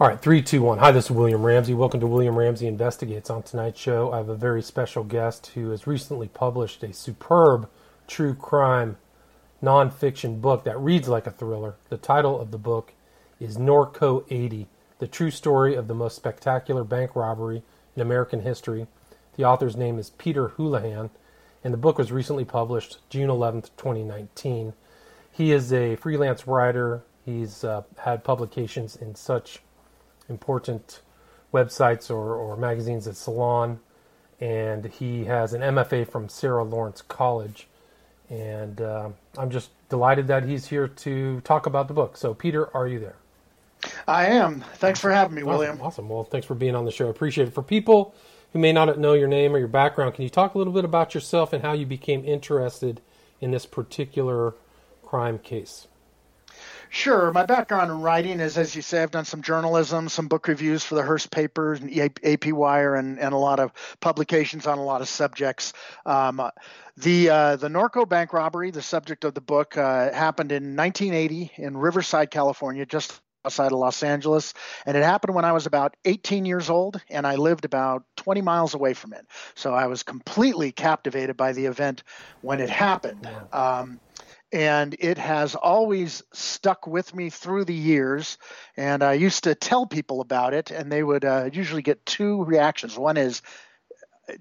All right, three, two, one. Hi, this is William Ramsey. Welcome to William Ramsey Investigates. On tonight's show, I have a very special guest who has recently published a superb true crime nonfiction book that reads like a thriller. The title of the book is Norco 80 The True Story of the Most Spectacular Bank Robbery in American History. The author's name is Peter Houlahan, and the book was recently published June 11th, 2019. He is a freelance writer. He's uh, had publications in such important websites or, or magazines at Salon, and he has an MFA from Sarah Lawrence College. And uh, I'm just delighted that he's here to talk about the book. So, Peter, are you there? I am. Thanks for having me, William. Awesome. awesome. Well, thanks for being on the show. Appreciate it. For people who may not know your name or your background, can you talk a little bit about yourself and how you became interested in this particular crime case? Sure. My background in writing is, as you say, I've done some journalism, some book reviews for the Hearst papers and AP Wire, and, and a lot of publications on a lot of subjects. Um, the uh, the Norco bank robbery, the subject of the book, uh, happened in 1980 in Riverside, California, just outside of Los Angeles. And it happened when I was about 18 years old, and I lived about 20 miles away from it. So I was completely captivated by the event when it happened. Um, and it has always stuck with me through the years. And I used to tell people about it, and they would uh, usually get two reactions. One is,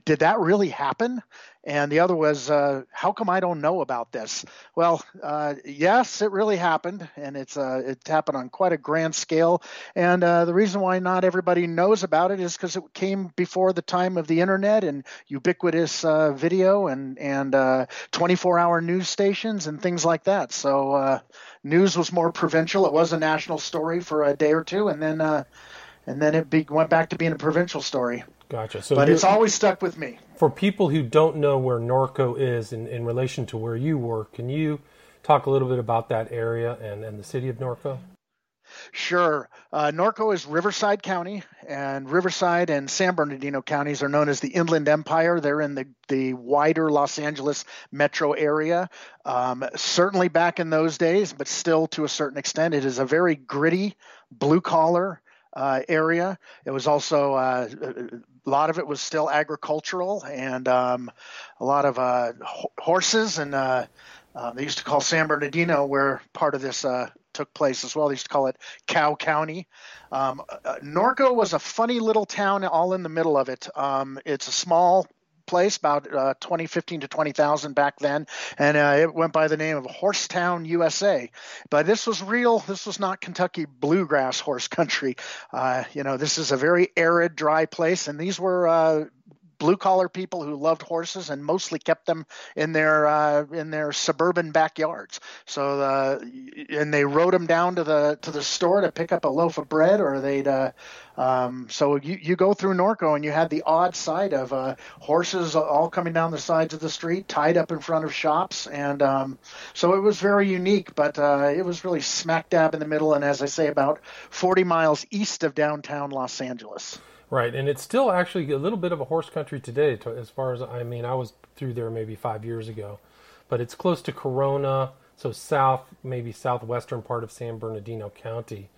did that really happen? And the other was, uh, how come I don't know about this? Well, uh, yes, it really happened, and it's uh, it happened on quite a grand scale. And uh, the reason why not everybody knows about it is because it came before the time of the internet and ubiquitous uh, video and and 24-hour uh, news stations and things like that. So news was more provincial. It was a national story for a day or two, and then and then it be, went back to being a provincial story. Gotcha. So but it's always stuck with me. For people who don't know where Norco is in, in relation to where you work, can you talk a little bit about that area and, and the city of Norco? Sure. Uh, Norco is Riverside County, and Riverside and San Bernardino counties are known as the Inland Empire. They're in the, the wider Los Angeles metro area. Um, certainly back in those days, but still to a certain extent, it is a very gritty, blue collar, uh, area. It was also uh, a lot of it was still agricultural and um, a lot of uh, horses and uh, uh, they used to call San Bernardino where part of this uh, took place as well. They used to call it Cow County. Um, Norco was a funny little town all in the middle of it. Um, it's a small place, about uh, 2015 to 20,000 back then, and uh, it went by the name of Horsetown, USA. But this was real. This was not Kentucky bluegrass horse country. Uh, you know, this is a very arid, dry place, and these were uh, blue collar people who loved horses and mostly kept them in their uh, in their suburban backyards. So uh, and they rode them down to the to the store to pick up a loaf of bread, or they'd. Uh, um, so you you go through Norco and you had the odd sight of uh, horses all coming down the sides of the street, tied up in front of shops, and um, so it was very unique. But uh, it was really smack dab in the middle, and as I say, about 40 miles east of downtown Los Angeles. Right, and it's still actually a little bit of a horse country today, as far as I mean. I was through there maybe five years ago, but it's close to Corona, so south, maybe southwestern part of San Bernardino County.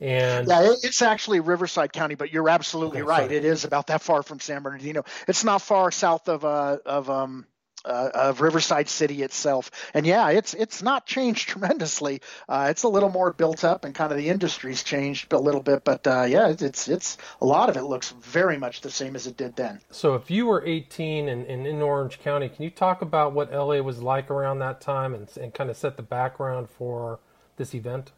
And yeah, it's actually Riverside County, but you're absolutely okay, right. Sorry. It is about that far from San Bernardino. It's not far south of uh, of um, uh, of Riverside City itself. And yeah, it's it's not changed tremendously. Uh, it's a little more built up, and kind of the industry's changed a little bit. But uh, yeah, it's it's a lot of it looks very much the same as it did then. So if you were 18 and, and in Orange County, can you talk about what LA was like around that time and, and kind of set the background for this event?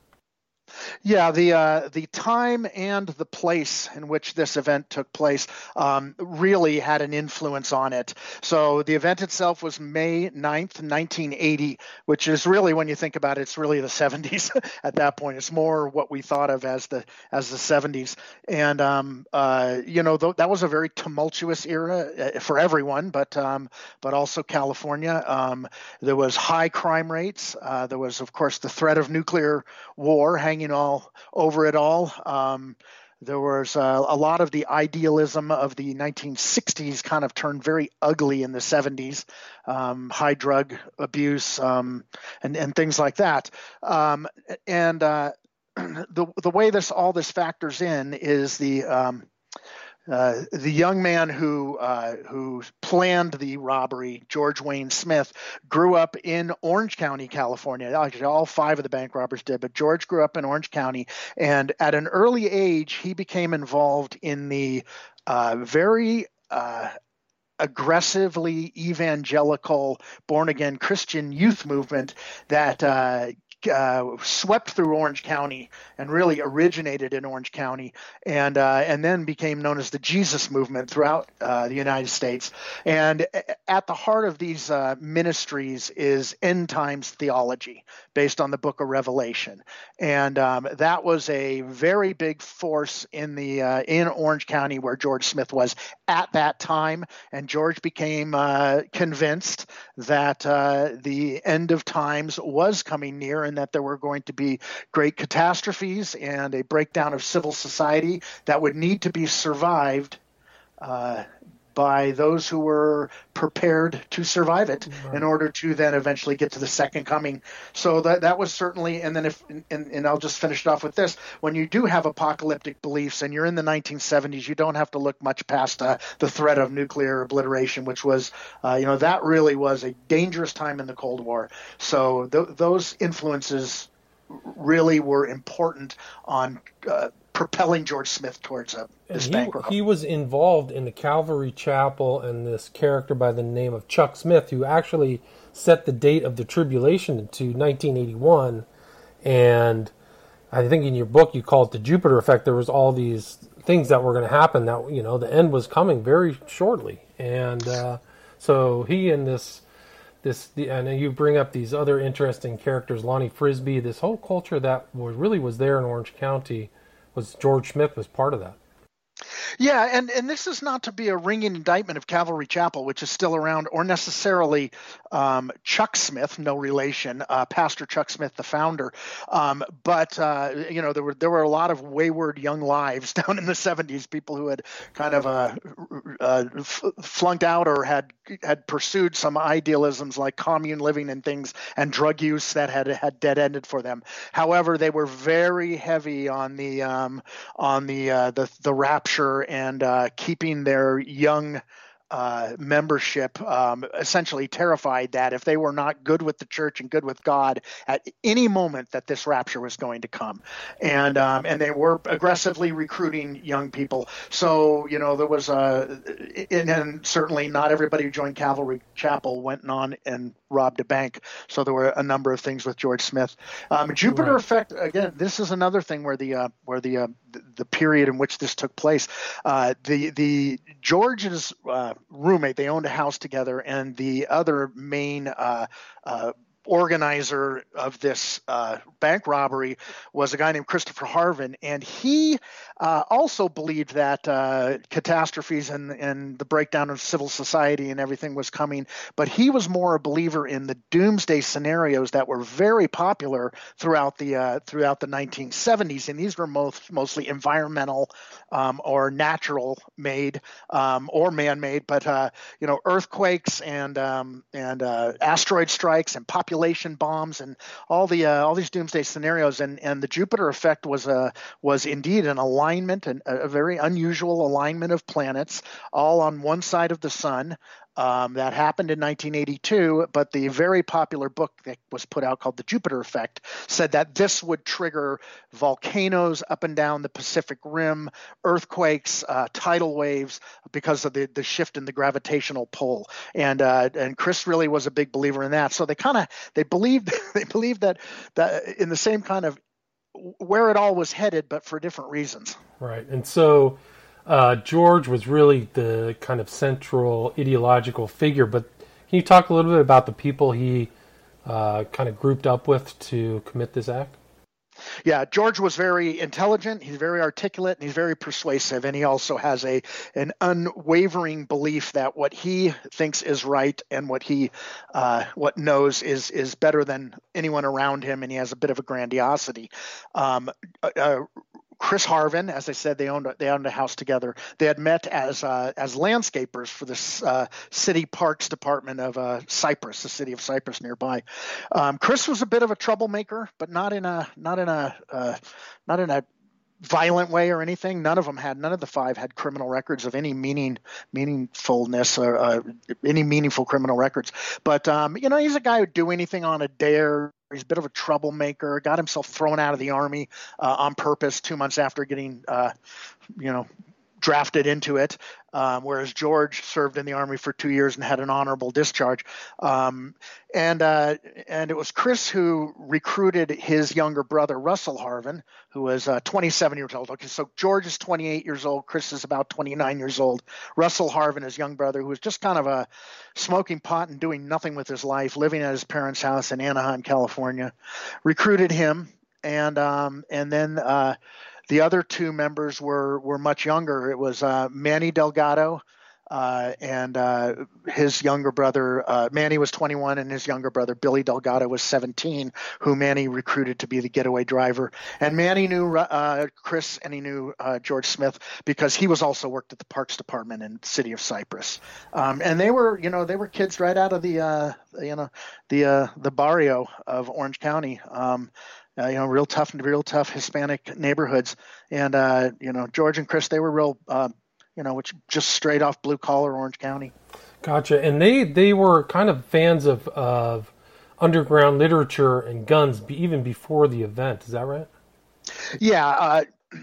Yeah, the uh, the time and the place in which this event took place um, really had an influence on it. So the event itself was May 9th, 1980, which is really, when you think about it, it's really the 70s at that point. It's more what we thought of as the as the 70s, and um, uh, you know th- that was a very tumultuous era uh, for everyone, but um, but also California. Um, there was high crime rates. Uh, there was, of course, the threat of nuclear war hanging hanging all over it all. Um, there was uh, a lot of the idealism of the 1960s kind of turned very ugly in the 70s, um, high drug abuse um, and, and things like that. Um, and uh, the the way this all this factors in is the um, uh, the young man who uh, who planned the robbery, George Wayne Smith, grew up in Orange County, California. Actually, all five of the bank robbers did, but George grew up in Orange County, and at an early age, he became involved in the uh, very uh, aggressively evangelical born again Christian youth movement that uh, uh, swept through Orange County and really originated in Orange County, and uh, and then became known as the Jesus Movement throughout uh, the United States. And at the heart of these uh, ministries is end times theology, based on the Book of Revelation, and um, that was a very big force in the uh, in Orange County where George Smith was at that time. And George became convinced that the end of times was coming near, that there were going to be great catastrophes and a breakdown of civil society that would need to be survived uh, by those who were prepared to survive it right. in order to then eventually get to the second coming. So that that was certainly, and then if and, and I'll just finish it off with this: when you do have apocalyptic beliefs and you're in the 1970s, you don't have to look much past uh, the threat of nuclear obliteration, which was, uh, you know, that really was a dangerous time in the Cold War. So th- those influences really were important on. Uh, propelling George Smith towards a this he, He was involved in the Calvary Chapel and this character by the name of Chuck Smith, who actually set the date of the tribulation to 1981. And I think in your book you call it the Jupiter effect. There was all these things that were going to happen. That you know the end was coming very shortly, and uh, so he and this this and you bring up these other interesting characters, Lonnie Frisbee. This whole culture that really was there in Orange County was George Smith was part of that. Yeah, and, and this is not to be a ringing indictment of Calvary Chapel, which is still around, or necessarily um, Chuck Smith, no relation, uh, Pastor Chuck Smith, the founder. Um, but uh, you know, there were there were a lot of wayward young lives down in the '70s, people who had kind of uh, uh flunked out or had had pursued some idealisms like commune living and things, and drug use that had had dead ended for them. However, they were very heavy on the um, on the uh, the the rapture and uh, keeping their young uh, membership um, essentially terrified that if they were not good with the church and good with God at any moment that this rapture was going to come, and um, and they were aggressively recruiting young people. So you know there was a and, and certainly not everybody who joined Calvary Chapel went on and robbed a bank. So there were a number of things with George Smith. Um, Jupiter right. effect again. This is another thing where the uh, where the, uh, the, period in which this took place. Uh, the the George's uh, roommate. They owned a house together, and the other main uh, uh, organizer of this uh, bank robbery was a guy named Christopher Harven, and he uh, also believed that uh, catastrophes and, and the breakdown of civil society and everything was coming. But he was more a believer in the doomsday scenarios that were very popular throughout the uh, throughout the 1970s, and these were most mostly environmental um, or natural made um, or man made, but uh, you know earthquakes and um, and uh, asteroid strikes and population population bombs and all the uh, all these doomsday scenarios. And and the Jupiter effect was a was indeed an alignment, and a very unusual alignment of planets, all on one side of the sun. Um, that happened in 1982, but the very popular book that was put out called The Jupiter Effect said that this would trigger volcanoes up and down the Pacific Rim, earthquakes, uh, tidal waves because of the, the shift in the gravitational pull. And uh, and Chris really was a big believer in that. So they kind of they believed they believed that that in the same kind of where it all was headed, but for different reasons. Right, and so uh, George was really the kind of central ideological figure. But can you talk a little bit about the people he uh, kind of grouped up with to commit this act? Yeah, George was very intelligent. He's very articulate and he's very persuasive. And he also has a an unwavering belief that what he thinks is right and what he uh, what knows is is better than anyone around him. And he has a bit of a grandiosity. Um, uh, uh Chris Harven, as I said, they owned they owned a house together. They had met as uh, as landscapers for the uh, city parks department of uh, Cypress, the city of Cypress nearby. Um, Chris was a bit of a troublemaker, but not in a not in a uh, not in a violent way or anything. None of them had. None of the five had criminal records of any meaning meaningfulness or uh, any meaningful criminal records. But um, you know, he's a guy who'd do anything on a dare. He's a bit of a troublemaker. Got himself thrown out of the army uh, on purpose two months after getting, uh, you know, drafted into it, um, whereas George served in the army for two years and had an honorable discharge. Um, and uh, and it was Chris who recruited his younger brother Russell Harven, who was uh, 27 years old. Okay, so George is 28 years old. Chris is about 29 years old. Russell Harven, his young brother, who was just kind of a smoking pot and doing nothing with his life, living at his parents' house in Anaheim, California, recruited him, and um, and then. Uh, the other two members were were much younger. It was uh, Manny Delgado uh, and uh, his younger brother. Uh, Manny was 21, and his younger brother Billy Delgado was 17, who Manny recruited to be the getaway driver. And Manny knew uh, Chris and he knew uh, George Smith because he was also worked at the Parks Department in the city of Cypress. Um, and they were, you know, they were kids right out of the, you know, the the barrio of Orange County. Um, uh, you know, real tough, and real tough Hispanic neighborhoods. And uh, you know, George and Chris, they were real, uh, you know, which just straight off blue collar Orange County. Gotcha. And they they were kind of fans of of underground literature and guns, even before the event. Is that right? Yeah. Uh,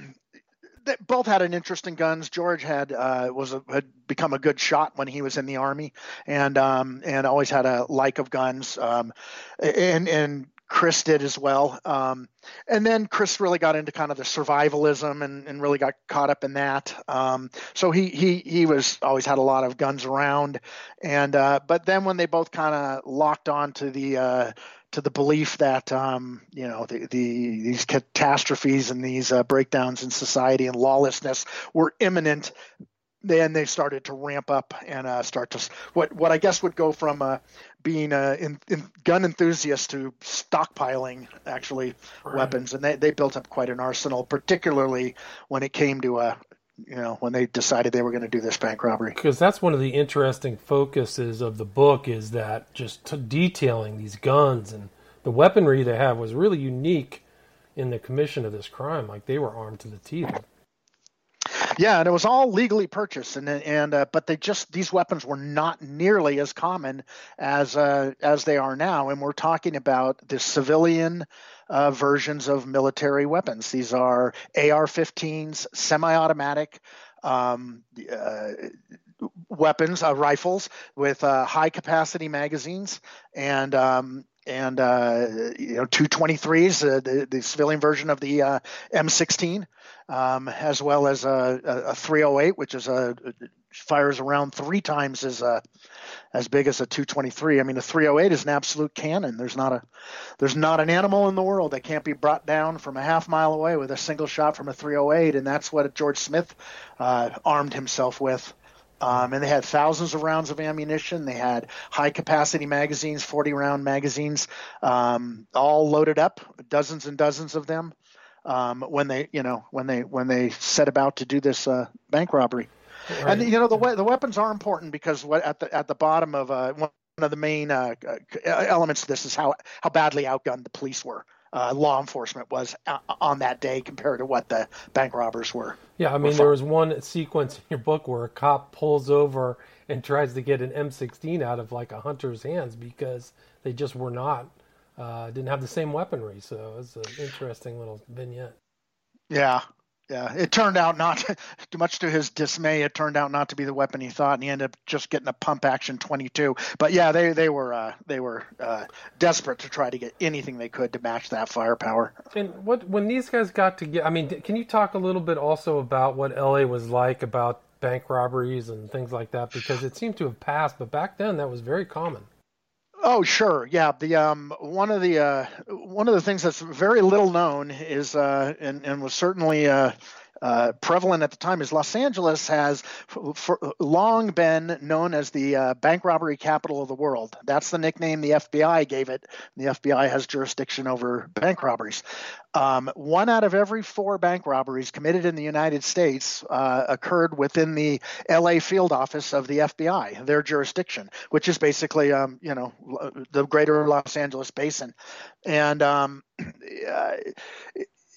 they both had an interest in guns. George had uh, was a, had become a good shot when he was in the army, and um, and always had a like of guns. Um, and and Chris did as well. Um, and then Chris really got into kind of the survivalism and, and really got caught up in that. Um, so he he he was always had a lot of guns around, and uh, but then when they both kind of locked on to the uh, to the belief that um, you know the, the, these catastrophes and these uh, breakdowns in society and lawlessness were imminent, then they started to ramp up and uh, start to what what I guess would go from uh, being a in, in gun enthusiast to stockpiling actually right. weapons, and they, they built up quite an arsenal, particularly when it came to a uh, you know when they decided they were going to do this bank robbery. Because that's one of the interesting focuses of the book is that just detailing these guns and the weaponry they have was really unique in the commission of this crime. Like they were armed to the teeth. Yeah, and it was all legally purchased, and and uh, but they just these weapons were not nearly as common as uh, as they are now, and we're talking about the civilian uh, versions of military weapons. These are AR-15s, semi-automatic. Um, uh, weapons, uh, rifles with uh, high capacity magazines, and um, and uh, you know 223s, uh, the, the, civilian version of the uh, M16, um, as well as a, a, 308, which is a fires around three times as uh, as big as a 223. I mean, a 308 is an absolute cannon. There's not a there's not an animal in the world that can't be brought down from a half mile away with a single shot from a 308, and that's what George Smith uh, armed himself with. Um, and they had thousands of rounds of ammunition. They had high capacity magazines, 40 round magazines, um, all loaded up, dozens and dozens of them. Um, when they, you know, when they when they set about to do this uh, bank robbery, right. and you know the the weapons are important because what at the at the bottom of uh, one of the main uh, uh elements of this is how how badly outgunned the police were uh, law enforcement was uh, on that day compared to what the bank robbers were. Yeah, I mean, there was one sequence in your book where a cop pulls over and tries to get an M16 out of like a hunter's hands because they just were not, uh, didn't have the same weaponry. So it's an interesting little vignette. Yeah, yeah, it turned out not much to his dismay. It turned out not to be the weapon he thought, and he ended up just getting a pump action 22. But yeah, they they were uh, they were uh, desperate to try to get anything they could to match that firepower. And what when these guys got to get, I mean, can you talk a little bit also about what LA was like about bank robberies and things like that? Because it seemed to have passed, but back then that was very common. Oh, sure. Yeah. The um, one of the uh, one of the things that's very little known is uh, and, and was certainly uh, uh, prevalent at the time is Los Angeles has for long been known as the uh, bank robbery capital of the world. That's the nickname the FBI gave it. The FBI has jurisdiction over bank robberies. Um, one out of every four bank robberies committed in the United States uh, occurred within the LA field office of the FBI, their jurisdiction, which is basically, um, you know, the greater Los Angeles basin. And um,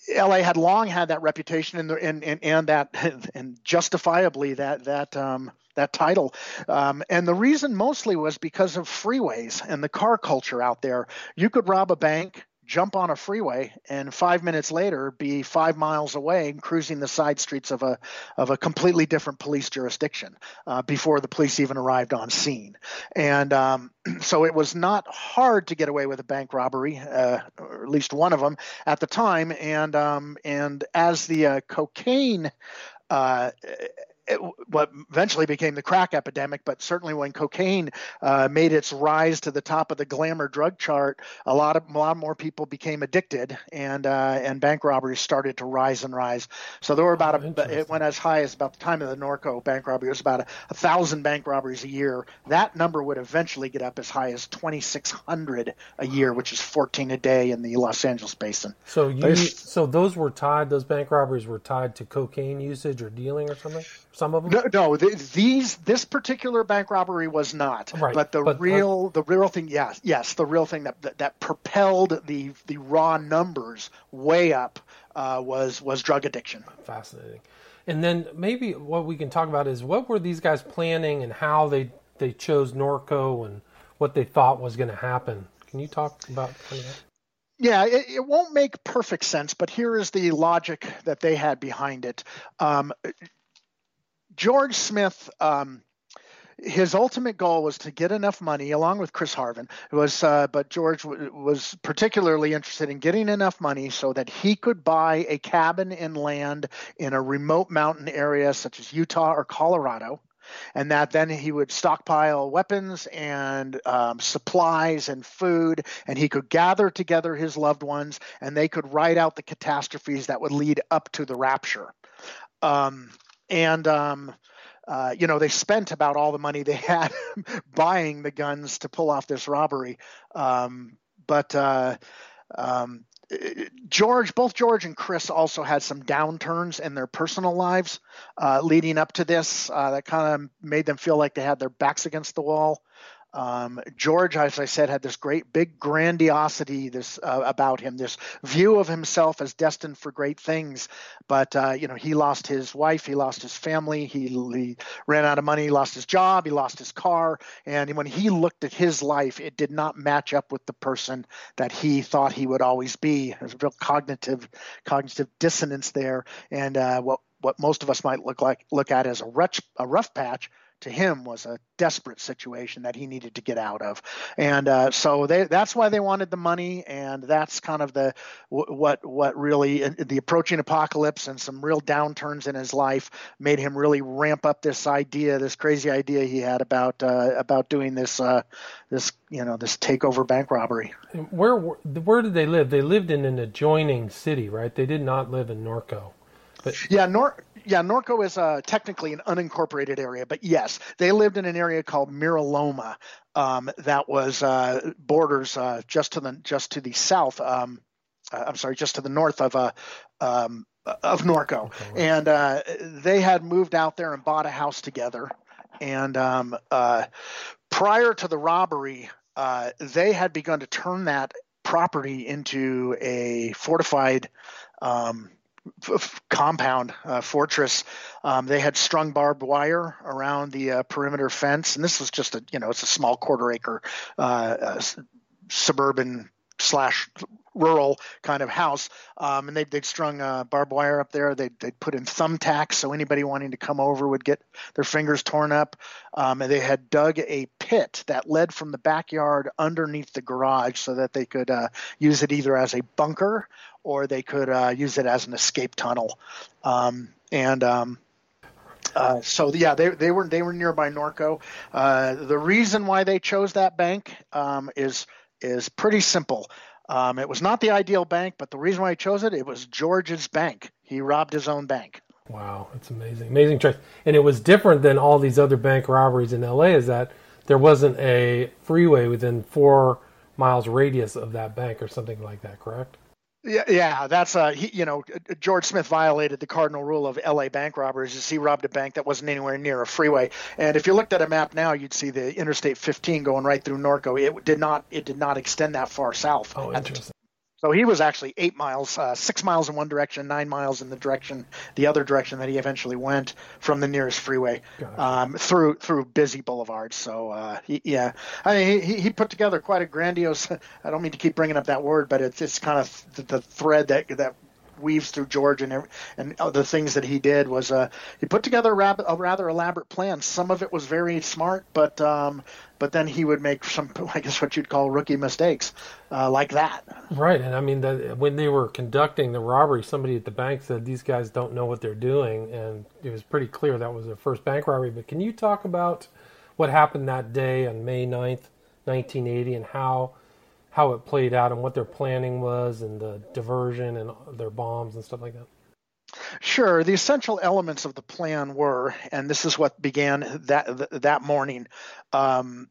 LA had long had that reputation and and, and, and that and justifiably that that um, that title. Um, and the reason mostly was because of freeways and the car culture out there. You could rob a bank jump on a freeway and five minutes later be five miles away and cruising the side streets of a of a completely different police jurisdiction uh, before the police even arrived on scene. And um, so it was not hard to get away with a bank robbery, uh, or at least one of them at the time. And um, and as the uh, cocaine uh, it, what eventually became the crack epidemic, but certainly when cocaine uh, made its rise to the top of the glamour drug chart, a lot of a lot more people became addicted, and uh, and bank robberies started to rise and rise. So there were about oh, a, it went as high as about the time of the Norco bank robbery. It was about a, a thousand bank robberies a year. That number would eventually get up as high as 2,600 a year, which is 14 a day in the Los Angeles basin. So you, so those were tied. Those bank robberies were tied to cocaine usage or dealing or something some of them? No, no these this particular bank robbery was not. Right, but the but, uh, real uh, the real thing, yes, yes, the real thing that that, that propelled the the raw numbers way up uh, was was drug addiction. Fascinating. And then maybe what we can talk about is what were these guys planning and how they they chose Norco and what they thought was going to happen. Can you talk about kind of that? Yeah, it, it, won't make perfect sense, but here is the logic that they had behind it. Um, George Smith, um, his ultimate goal was to get enough money, along with Chris Harven. Was uh, but George w- was particularly interested in getting enough money so that he could buy a cabin and land in a remote mountain area such as Utah or Colorado and that then he would stockpile weapons and um, supplies and food, and he could gather together his loved ones, and they could write out the catastrophes that would lead up to the rapture. Um, and um, uh, you know they spent about all the money they had buying the guns to pull off this robbery. Um, but uh, um, George, both George and Chris also had some downturns in their personal lives uh, leading up to this uh, that kind of made them feel like they had their backs against the wall. Um, George, as I said, had this great big grandiosity this uh, about him, this view of himself as destined for great things. But uh, you know, he lost his wife, he lost his family, he, he, ran out of money, he lost his job, he lost his car, and when he looked at his life, it did not match up with the person that he thought he would always be. There's a real cognitive cognitive dissonance there, and uh, what what most of us might look like look at as a, rough a rough patch to him was a desperate situation that he needed to get out of, and uh, so they, that's why they wanted the money, and that's kind of the what what really uh, the approaching apocalypse and some real downturns in his life made him really ramp up this idea, this crazy idea he had about uh, about doing this uh, this you know this takeover bank robbery. Where where did they live? They lived in an adjoining city, right? They did not live in Norco. But yeah, Nor yeah, Norco is uh, technically an unincorporated area, but yes, they lived in an area called Mira Loma um, that was uh, borders uh, just to the just to the south. Um, uh, I'm sorry, just to the north of uh, um, of Norco, okay. and uh, they had moved out there and bought a house together. And um, prior to the robbery, they had begun to turn that property into a fortified um, f- compound uh, fortress. Um, they had strung barbed wire around the uh, perimeter fence, and this was just a you know it's a small quarter acre uh, uh suburban slash rural kind of house. Um, and they'd, they'd strung uh, barbed wire up there. They'd, they'd put in thumbtacks so anybody wanting to come over would get their fingers torn up. Um, and they had dug a pit that led from the backyard underneath the garage so that they could uh, use it either as a bunker or they could uh, use it as an escape tunnel. Um, and um, uh, so yeah, they, they were they were nearby Norco. Uh, the reason why they chose that bank um, is is pretty simple. Um, it was not the ideal bank, but the reason why he chose it, it was George's bank. He robbed his own bank. Wow, it's amazing, amazing trace. And it was different than all these other bank robberies in L.A. Is that there wasn't a freeway within four miles radius of that bank or something like that, correct? Yeah, yeah, that's uh, he, you know, George Smith violated the cardinal rule of L.A. bank robbers Is he robbed a bank that wasn't anywhere near a freeway? And if you looked at a map now, you'd see the Interstate 15 going right through Norco. It did not, it did not extend that far south. Oh, interesting. So he was actually eight miles, uh, six miles in one direction, nine miles in the direction, the other direction that he eventually went from the nearest freeway um, through through busy boulevards. So uh, he, yeah, I mean, he, he put together quite a grandiose. I don't mean to keep bringing up that word, but it's it's kind of the, the thread that that weaves through George and and the things that he did was uh, he put together a, rab- a, rather elaborate plan. Some of it was very smart, but um, but then he would make some, I guess, what you'd call rookie mistakes uh, like that. Right, and I mean, the, when they were conducting the robbery, somebody at the bank said these guys don't know what they're doing, and it was pretty clear that was their first bank robbery. But can you talk about what happened that day on May 9th, 1980, and how how it played out and what their planning was and the diversion and their bombs and stuff like that? Sure. The essential elements of the plan were, and this is what began that that morning. Um,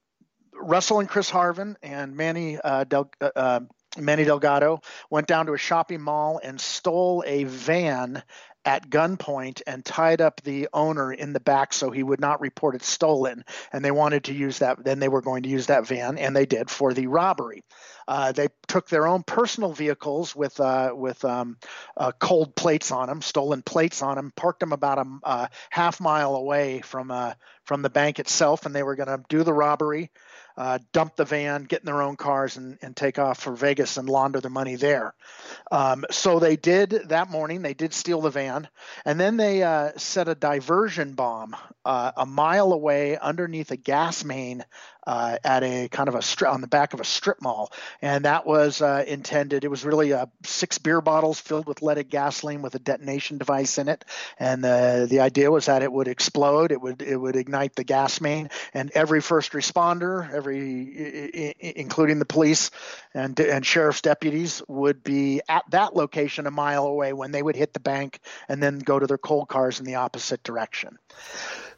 Russell and Chris Harven and Manny uh, Del, uh, uh, Manny Delgado went down to a shopping mall and stole a van at gunpoint and tied up the owner in the back so he would not report it stolen. And they wanted to use that, then they were going to use that van, and they did for the robbery. Uh, they took their own personal vehicles with uh, with um, uh, cold plates on them, stolen plates on them, parked them about a uh, half mile away from uh, from the bank itself, and they were going to do the robbery uh, dump the van, get in their own cars, and, and take off for Vegas and launder the money there. Um, so they did that morning. They did steal the van, and then they uh, set a diversion bomb uh, a mile away underneath a gas main uh, at a kind of a stri- on the back of a strip mall, and that was uh, intended. It was really uh, six beer bottles filled with leaded gasoline with a detonation device in it, and the the idea was that it would explode. It would it would ignite the gas main, and every first responder, every including the police and and sheriff's deputies, would be at that location a mile away when they would hit the bank and then go to their cold cars in the opposite direction.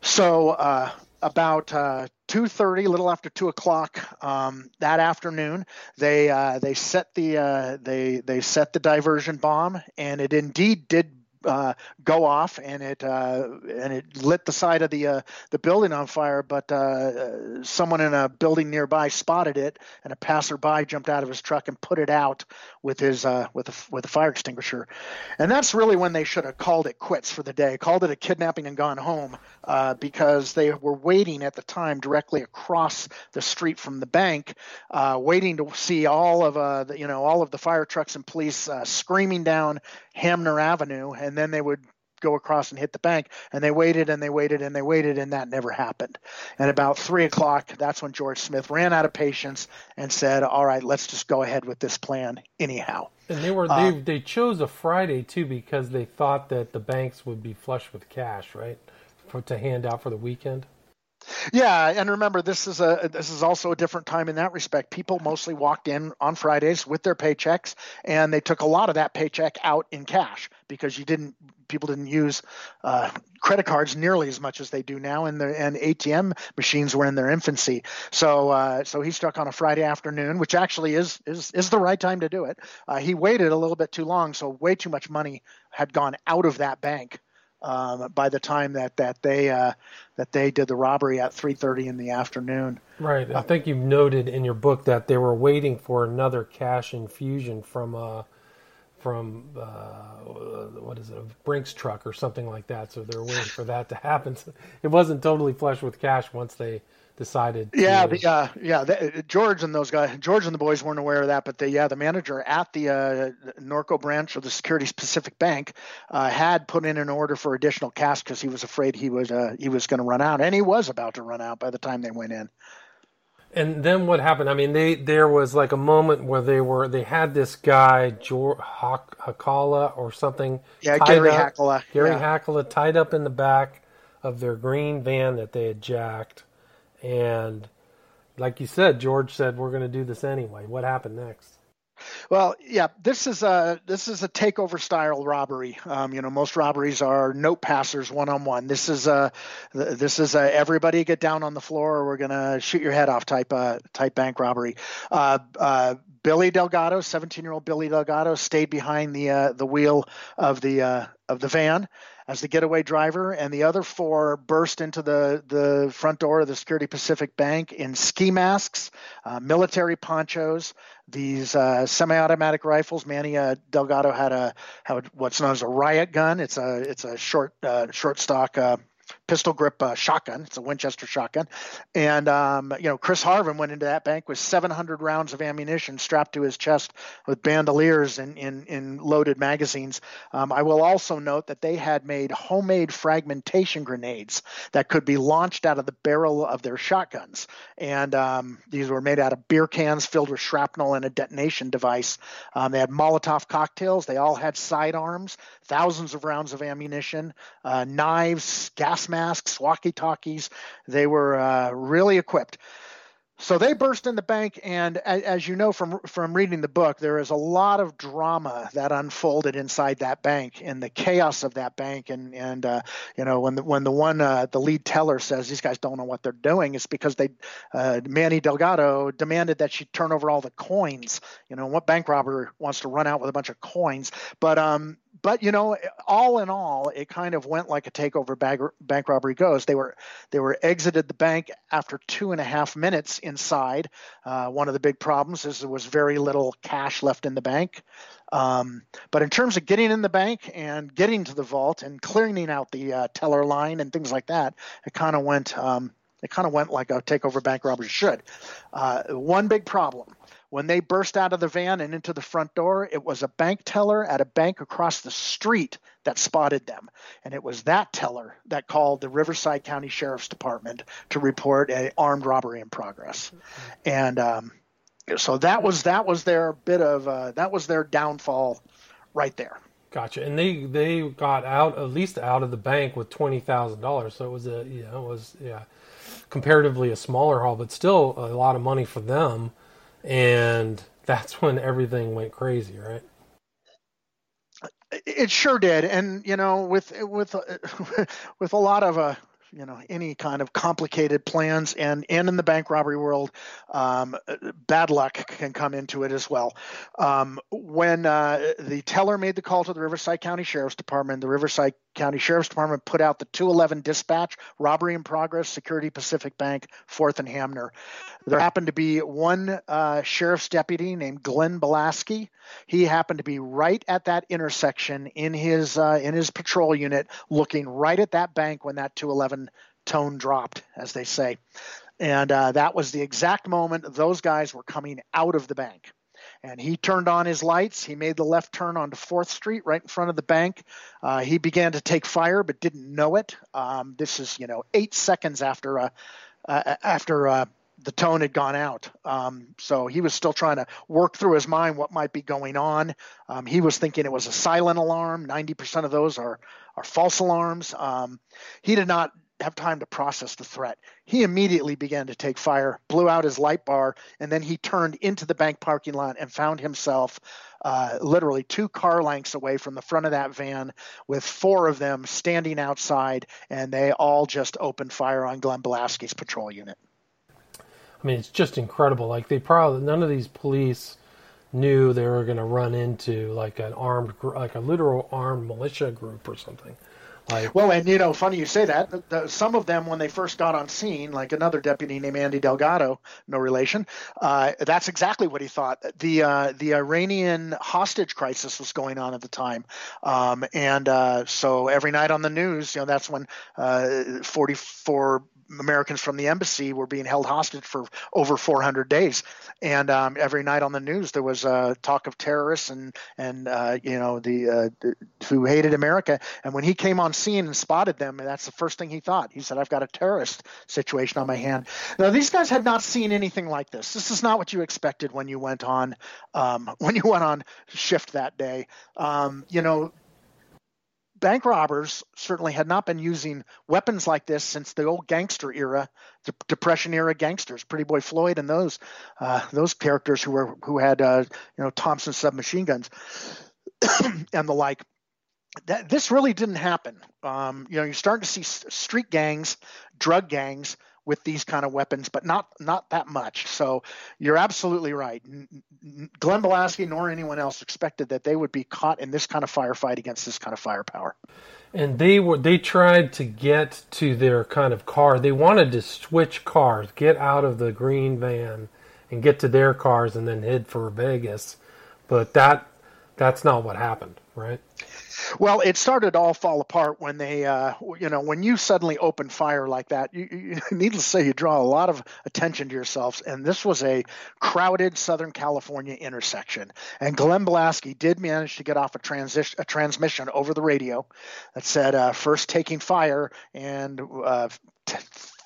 So uh, about uh, 2:30, a little after two o'clock um, that afternoon, they uh, they set the uh, they they set the diversion bomb, and it indeed did uh, go off and it uh, and it lit the side of the uh, the building on fire. But uh, someone in a building nearby spotted it, and a passerby jumped out of his truck and put it out with his uh, with a with a fire extinguisher. And that's really when they should have called it quits for the day, called it a kidnapping and gone home, uh, because they were waiting at the time directly across the street from the bank, waiting to see all of the, you know all of the fire trucks and police screaming down Hamner Avenue and then they would go across and hit the bank. And they waited and they waited and they waited, and that never happened. And about three o'clock, that's when George Smith ran out of patience and said, "All right, let's just go ahead with this plan anyhow." And they were uh, they they chose a Friday too because they thought that the banks would be flush with cash, right, for to hand out for the weekend. Yeah, and remember this is a this is also a different time in that respect. People mostly walked in on Fridays with their paychecks, and they took a lot of that paycheck out in cash because you didn't people didn't use uh, credit cards nearly as much as they do now, and the and ATM machines were in their infancy. So uh, so he struck on a Friday afternoon, which actually is is is the right time to do it. Uh, he waited a little bit too long, so way too much money had gone out of that bank um, by the time that that they uh, that they did the robbery at 3:30 in the afternoon. Right. I think you've noted in your book that they were waiting for another cash infusion from uh, from uh, what is it, a Brinks truck or something like that. So they're waiting for that to happen. So it wasn't totally flush with cash once they decided. Yeah, to... the, uh, yeah. The, George and those guys, George and the boys weren't aware of that, but the yeah, the manager at the uh, Norco branch of the Securities Pacific Bank uh, had put in an order for additional cash because he was afraid he was uh, he was going to run out, and he was about to run out by the time they went in. And then what happened? I mean, they there was like a moment where they were they had this guy George Hakala or something. Yeah, Gary up, Hakala. Gary yeah. Hakala tied up in the back of their green van that they had jacked and like you said, George said, we're going to do this anyway. What happened next? Well, yeah, this is a this is a takeover style robbery. Um, you know, most robberies are note passers one on one. This is a this is a everybody get down on the floor or we're gonna shoot your head off type uh, type bank robbery. Uh, uh, Billy Delgado, 17 year old Billy Delgado, stayed behind the uh, the wheel of the uh, of the van as the getaway driver, and the other four burst into the, the front door of the Security Pacific Bank in ski masks, uh, military ponchos, these uh, semi-automatic rifles. Manny uh, Delgado had a had what's known as a riot gun. It's a it's a short uh, short stock pistol grip uh, shotgun. It's a Winchester shotgun. And, um, you know, Chris Harven went into that bank with 700 rounds of ammunition strapped to his chest with bandoliers in, in, in loaded magazines. Um, I will also note that they had made homemade fragmentation grenades that could be launched out of the barrel of their shotguns. And um, these were made out of beer cans filled with shrapnel and a detonation device. Um, they had Molotov cocktails. They all had sidearms, thousands of rounds of ammunition, uh, knives, gas masks masks, walkie talkies. They were uh, really equipped. So they burst in the bank, and as you know from from reading the book, there is a lot of drama that unfolded inside that bank and the chaos of that bank. And and uh, you know when the when the one uh, the lead teller says these guys don't know what they're doing, it's because they uh, Manny Delgado demanded that she turn over all the coins. You know what bank robber wants to run out with a bunch of coins, but um but you know, all in all, it kind of went like a takeover bank, bank robbery goes. They were they were exited the bank after two and a half minutes inside. Uh, one of the big problems is there was very little cash left in the bank. Um, but in terms of getting in the bank and getting to the vault and clearing out the uh, teller line and things like that, it kind of went. Um, it kind of went like a takeover bank robbery should. Uh, one big problem when they burst out of the van and into the front door, it was a bank teller at a bank across the street that spotted them. And it was that teller that called the Riverside County Sheriff's Department to report a armed robbery in progress. And um, so that was that was their bit of uh, that was their downfall right there. Gotcha. And they they got out at least out of the bank with twenty thousand dollars. So it was a know it was yeah comparatively a smaller haul, but still a lot of money for them and that's when everything went crazy, right? It sure did, and you know, with with with a lot of uh, you know any kind of complicated plans and and in the bank robbery world um, bad luck can come into it as well um, when uh, the teller made the call to the riverside county sheriff's department the riverside county sheriff's department put out the 211 dispatch robbery in progress security pacific bank fourth and hamner there happened to be one uh, sheriff's deputy named glenn Bolasky. he happened to be right at that intersection in his uh, in his patrol unit looking right at that bank when that 211 tone dropped, as they say. And uh, that was the exact moment those guys were coming out of the bank. And he turned on his lights. He made the left turn onto Fourth Street, right in front of the bank. Uh, he began to take fire, but didn't know it. Um, this is, you know, eight seconds after uh, uh after uh, the tone had gone out. Um, so he was still trying to work through his mind what might be going on. Um, he was thinking it was a silent alarm. 90% of those are, are false alarms. Um, he did not have time to process the threat. He immediately began to take fire, blew out his light bar, and then he turned into the bank parking lot and found himself uh, literally two car lengths away from the front of that van with four of them standing outside, and they all just opened fire on Glenn Bolasky's patrol unit. I mean, it's just incredible. Like they probably none of these police knew they were going to run into like an armed, like a literal armed militia group or something. Like, well, and you know, funny you say that. The, the, some of them, when they first got on scene, like another deputy named Andy Delgado, no relation, uh, that's exactly what he thought. The uh, the Iranian hostage crisis was going on at the time, um, and uh, so every night on the news, you know, that's when uh, 44 Americans from the embassy were being held hostage for over 400 days, and um, every night on the news there was uh, talk of terrorists and and uh, you know the, uh, the, who hated America. And when he came on scene and spotted them, that's the first thing he thought. He said, "I've got a terrorist situation on my hand." Now these guys had not seen anything like this. This is not what you expected when you went on um, when you went on shift that day. Um, you know bank robbers certainly had not been using weapons like this since the old gangster era, the Depression era gangsters, Pretty Boy Floyd, and those uh, those characters who were who had uh, you know Thompson submachine guns and the like. That, this really didn't happen. Um, you know, you're starting to see street gangs, drug gangs with these kind of weapons, but not not that much. So you're absolutely right. Glenn Bolasky nor anyone else expected that they would be caught in this kind of firefight against this kind of firepower. And they were they tried to get to their kind of car. They wanted to switch cars, get out of the green van and get to their cars and then head for Vegas. But that that's not what happened, right? Well, it started to all fall apart when they, uh, you know, when you suddenly open fire like that. You, you, needless to say, you draw a lot of attention to yourselves. And this was a crowded Southern California intersection. And Glenn Bolasky did manage to get off a, transi- a transmission over the radio that said uh, first taking fire and uh,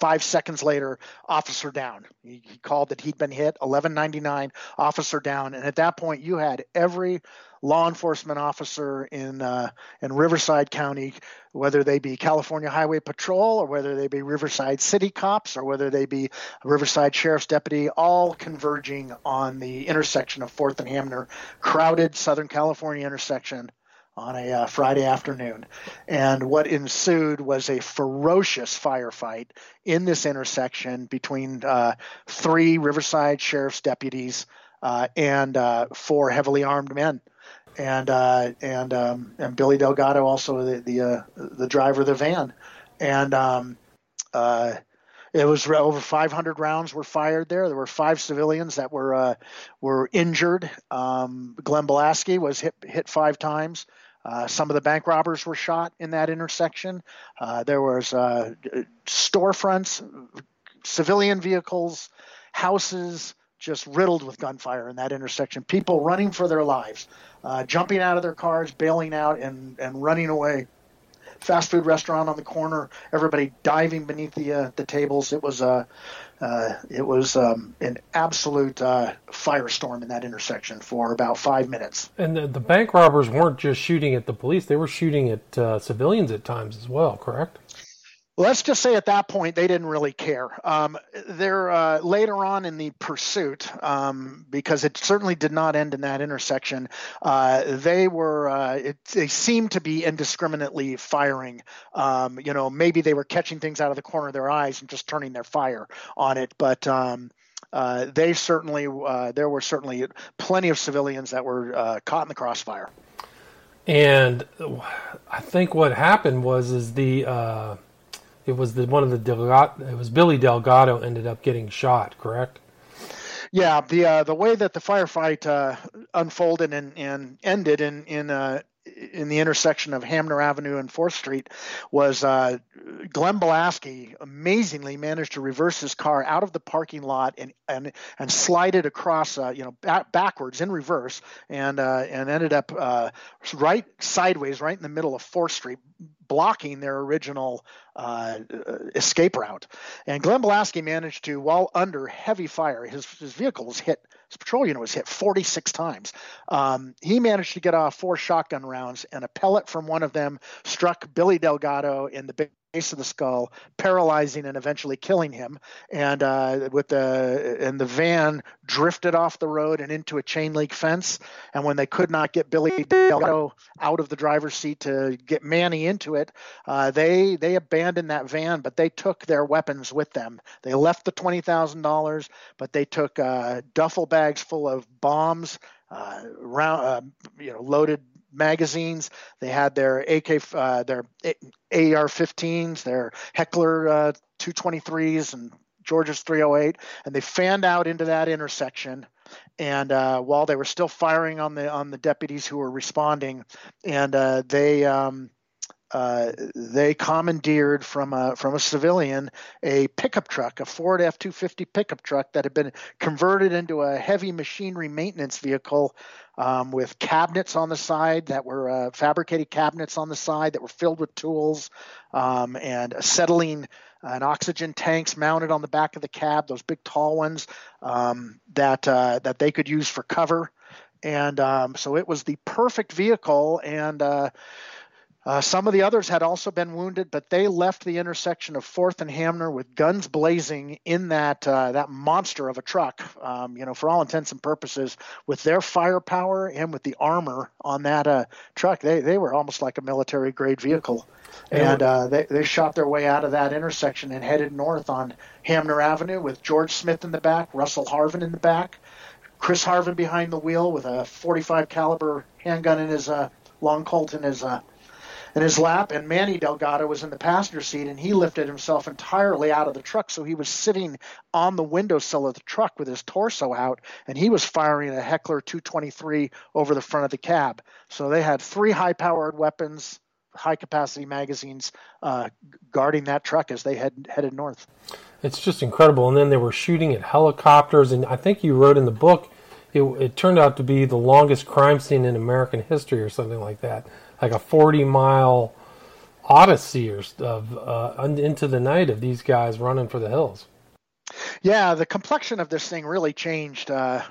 five seconds later, officer down. He, he, called that he'd been hit, 1199, officer down. And at that point, you had every law enforcement officer in uh, in Riverside County, whether they be California Highway Patrol or whether they be Riverside City Cops or whether they be Riverside Sheriff's Deputy, all converging on the intersection of Fourth and Hamner, crowded Southern California intersection on a uh, Friday afternoon. And what ensued was a ferocious firefight in this intersection between uh, three Riverside Sheriff's deputies uh, and uh, four heavily armed men and uh, and um, and Billy Delgado, also the the, uh, the driver of the van, and um, it was over 500 rounds were fired there. There were five civilians that were uh, were injured. Um, Glenn Bolasky was hit hit five times. Uh, some of the bank robbers were shot in that intersection. Uh, there was storefronts, civilian vehicles, houses just riddled with gunfire in that intersection. People running for their lives, uh, jumping out of their cars, bailing out, and, and running away. Fast food restaurant on the corner, everybody diving beneath the uh, the tables. It was uh, uh, it was um, an absolute uh, firestorm in that intersection for about five minutes. And the, the, bank robbers weren't just shooting at the police; they were shooting at uh, civilians at times as well. Correct? Let's just say at that point they didn't really care. Um, there uh, later on in the pursuit, um, because it certainly did not end in that intersection, uh, they were uh, it, they seemed to be indiscriminately firing. Um, you know, maybe they were catching things out of the corner of their eyes and just turning their fire on it, but. Um, uh, they certainly, uh, there were certainly plenty of civilians that were uh, caught in the crossfire. And I think what happened was is the it was the one of the Delgado, it was Billy Delgado ended up getting shot, correct? Yeah, the uh, the way that the firefight uh, unfolded and, and ended in in uh, in the intersection of Hamner Avenue and Fourth Street was uh, Glenn Bolasky amazingly managed to reverse his car out of the parking lot and and and slide it across, uh, you know, back, backwards in reverse, and uh, and ended up uh, right sideways, right in the middle of Fourth Street, blocking their original uh, escape route. And Glenn Bolasky managed to, while under heavy fire, his his vehicle was hit his patrol unit was hit 46 times. Um, he managed to get off four shotgun rounds, and a pellet from one of them struck Billy Delgado in the base of the skull, paralyzing and eventually killing him. And uh, with the and the van drifted off the road and into a chain link fence. And when they could not get Billy Delgado out of the driver's seat to get Manny into it, uh, they they abandoned that van, but they took their weapons with them. They left the twenty thousand dollars, but they took uh, duffel bags full of bombs. Uh, round, uh, you know, loaded magazines. They had their AK, uh, their AR-15s, their Heckler uh, 223s, and George's 308, and they fanned out into that intersection. And uh, while they were still firing on the on the deputies who were responding, and uh, they um, uh, they commandeered from a from a civilian a pickup truck, a Ford F-250 pickup truck that had been converted into a heavy machinery maintenance vehicle um, with cabinets on the side that were uh, fabricated cabinets on the side that were filled with tools um, and acetylene and oxygen tanks mounted on the back of the cab, those big tall ones um, that uh, that they could use for cover. And um, so it was the perfect vehicle and uh, some of the others had also been wounded, but they left the intersection of Fourth and Hamner with guns blazing in that uh, that monster of a truck. Um, you know, for all intents and purposes, with their firepower and with the armor on that uh, truck, they they were almost like a military grade vehicle. And uh, they they shot their way out of that intersection and headed north on Hamner Avenue with George Smith in the back, Russell Harven in the back, Chris Harven behind the wheel with a 45 caliber handgun in his uh, long Colt in his uh, in his lap, and Manny Delgado was in the passenger seat, and he lifted himself entirely out of the truck. So he was sitting on the windowsill of the truck with his torso out, and he was firing a Heckler 223 over the front of the cab. So they had three high powered weapons, high capacity magazines uh, guarding that truck as they head, headed north. It's just incredible. And then they were shooting at helicopters, and I think you wrote in the book. It, it turned out to be the longest crime scene in American history, or something like that like a 40 mile odyssey or of uh, into the night of these guys running for the hills. Yeah, the complexion of this thing really changed uh,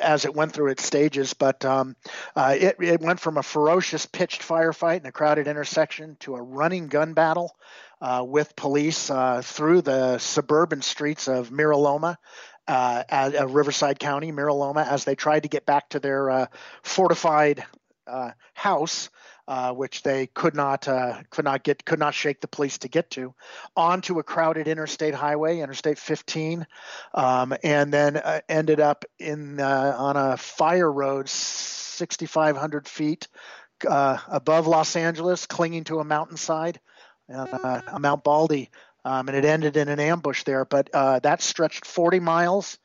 as it went through its stages, but um, uh, it, it went from a ferocious pitched firefight in a crowded intersection to a running gun battle uh, with police uh, through the suburban streets of Mira Loma. Uh, at, Riverside County, Mira Loma, as they tried to get back to their uh, fortified house uh, which they could not uh, could not get could not shake the police to get to, onto a crowded interstate highway, Interstate 15, um, and then uh, ended up in uh, on a fire road 6,500 feet uh, above Los Angeles, clinging to a mountainside, Mount Baldy, um, and it ended in an ambush there. But that stretched 40 miles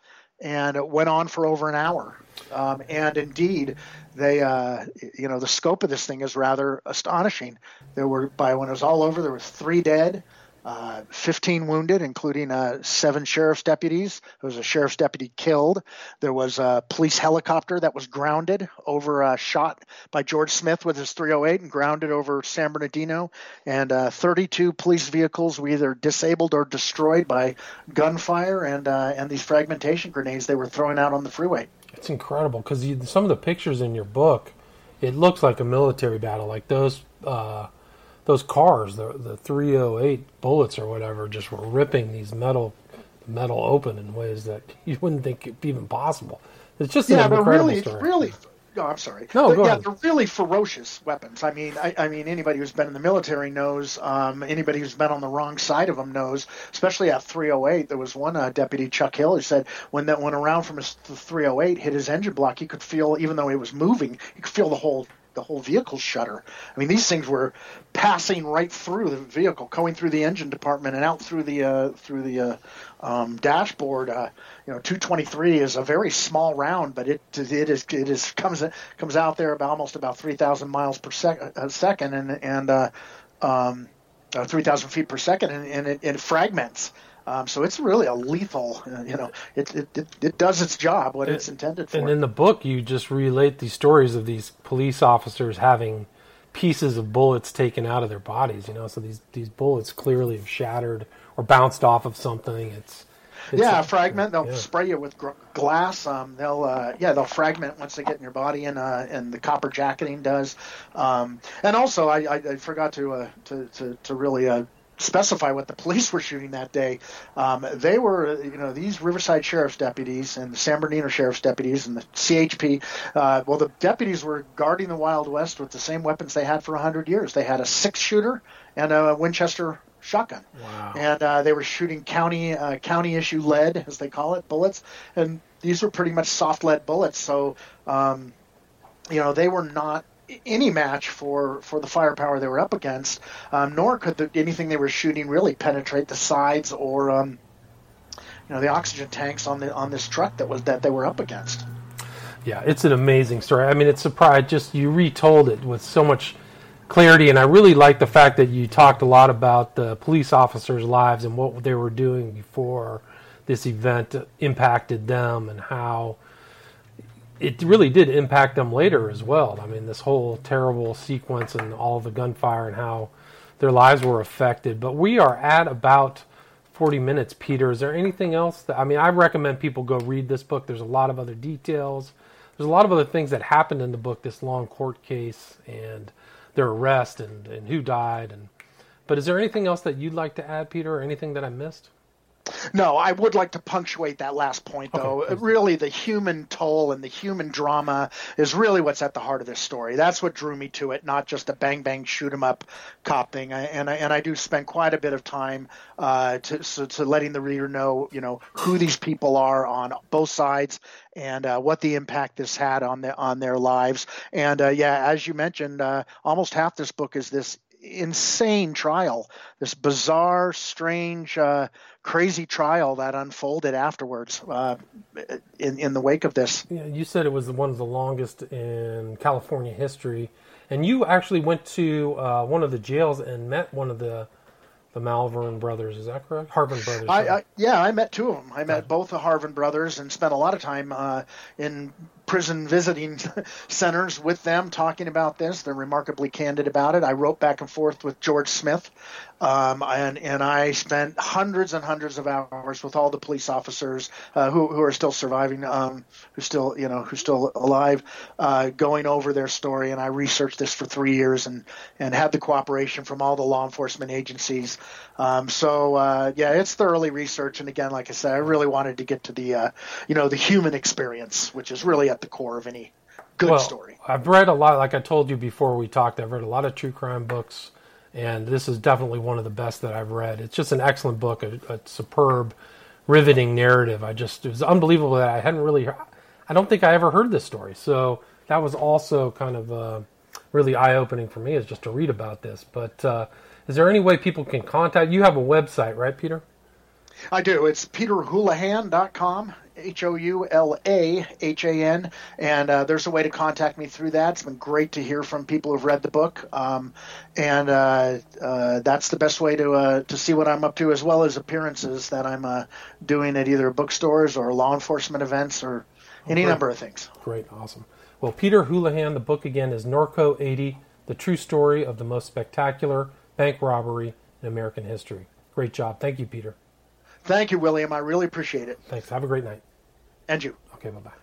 and it went on for over an hour. Um, and indeed, they, uh, you know, the scope of this thing is rather astonishing. There were, by when it was all over, there were three dead uh, 15 wounded, including uh, seven sheriff's deputies. There was a sheriff's deputy killed. There was a police helicopter that was grounded over, uh, shot by George Smith with his 308 and grounded over San Bernardino. And uh, 32 police vehicles were either disabled or destroyed by gunfire and uh, and these fragmentation grenades they were throwing out on the freeway. It's incredible because some of the pictures in your book, it looks like a military battle, like those uh, those cars, the the 308 bullets or whatever, just were ripping these metal metal open in ways that you wouldn't think it'd be even possible. It's just yeah, incredible really, story. really. No, I'm sorry. No, but, go yeah, ahead. they're really ferocious weapons. I mean, I, I mean, anybody who's been in the military knows. Um, anybody who's been on the wrong side of them knows. Especially at 308, there was one uh, deputy, Chuck Hill, who said when that went around from his 308 hit his engine block, he could feel, even though it was moving, he could feel the whole the whole vehicle shutter. I mean, these things were passing right through the vehicle, going through the engine department and out through the uh, through the uh, um, dashboard. Uh, you know, 223 is a very small round, but it it is it is comes comes out there about almost about 3,000 miles per sec, a second, and and uh, um, uh, 3,000 feet per second, and, and it, it fragments. Um, so it's really a lethal, uh, you know, it, it, it, it, does its job, what it's intended for. And in the book, you just relate these stories of these police officers having pieces of bullets taken out of their bodies, you know, so these, these bullets clearly have shattered or bounced off of something. It's, it's yeah, a, fragment. They'll yeah. spray you with gr- glass. Um, they'll uh, yeah, they'll fragment once they get in your body, and uh, and the copper jacketing does. Um, and also, I, I, I forgot to, uh, to to to really uh, specify what the police were shooting that day. Um, they were, you know, these Riverside Sheriff's deputies and the San Bernardino Sheriff's deputies and the CHP. Uh, well, the deputies were guarding the Wild West with the same weapons they had for 100 years. They had a six shooter and a Winchester shotgun. Wow. And uh, they were shooting county uh, county issue lead, as they call it, bullets. And these were pretty much soft lead bullets. So, um, you know, they were not any match for, for the firepower they were up against, um, nor could the, anything they were shooting really penetrate the sides or um, you know the oxygen tanks on the on this truck that was that they were up against. Yeah, it's an amazing story. I mean, it's surprised just you retold it with so much clarity, and I really like the fact that you talked a lot about the police officers' lives and what they were doing before this event impacted them and how it really did impact them later as well. I mean, this whole terrible sequence and all the gunfire and how their lives were affected. But we are at about 40 minutes, Peter. Is there anything else? That, I mean, I recommend people go read this book. There's a lot of other details. There's a lot of other things that happened in the book, this long court case, and their arrest and, and who died. And but is there anything else that you'd like to add, Peter, or anything that I missed? No, I would like to punctuate that last point, though. Okay, really, the human toll and the human drama is really what's at the heart of this story. That's what drew me to it, not just a bang bang shoot 'em up cop thing. I, and I, and I do spend quite a bit of time uh, to, so, to letting the reader know, you know, who these people are on both sides and uh, what the impact this had on the, on their lives. And uh, yeah, as you mentioned, uh, almost half this book is this insane trial, this bizarre, strange, uh, crazy trial that unfolded afterwards uh, in in the wake of this. Yeah, you said it was one of the longest in California history, and you actually went to uh, one of the jails and met one of the the Malvern brothers. Is that correct? Harven brothers. I, I, yeah, I met two of them. I met both the Harven brothers and spent a lot of time uh, in prison visiting centers with them talking about this. They're remarkably candid about it. I wrote back and forth with George Smith, um, and and I spent hundreds and hundreds of hours with all the police officers uh, who who are still surviving, um, who still you know who still alive, uh, going over their story. And I researched this for three years and and had the cooperation from all the law enforcement agencies. Um, so uh, yeah, it's thoroughly researched. And again, like I said, I really wanted to get to the uh, you know the human experience, which is really at the core of any good well, story. I've read a lot, like I told you before we talked, I've read a lot of true crime books, and this is definitely one of the best that I've read. It's just an excellent book, a, a superb, riveting narrative. I just, it was unbelievable that I hadn't really, I don't think I ever heard this story. So that was also kind of uh, really eye opening for me, is just to read about this. But uh, is there any way people can contact you? Have a website, right, Peter? I do. It's peterhoulahan.com. H O U L A H A N, and uh, there's a way to contact me through that. It's been great to hear from people who've read the book, um, and uh, uh, that's the best way to uh, to see what I'm up to, as well as appearances that I'm uh, doing at either bookstores or law enforcement events or any number of things. Great, awesome. Well, Peter Houlahan, the book again is Norco 80: The True Story of the Most Spectacular Bank Robbery in American History. Great job. Thank you, Peter. Thank you, William. I really appreciate it. Thanks. Have a great night. And you. Okay, bye bye.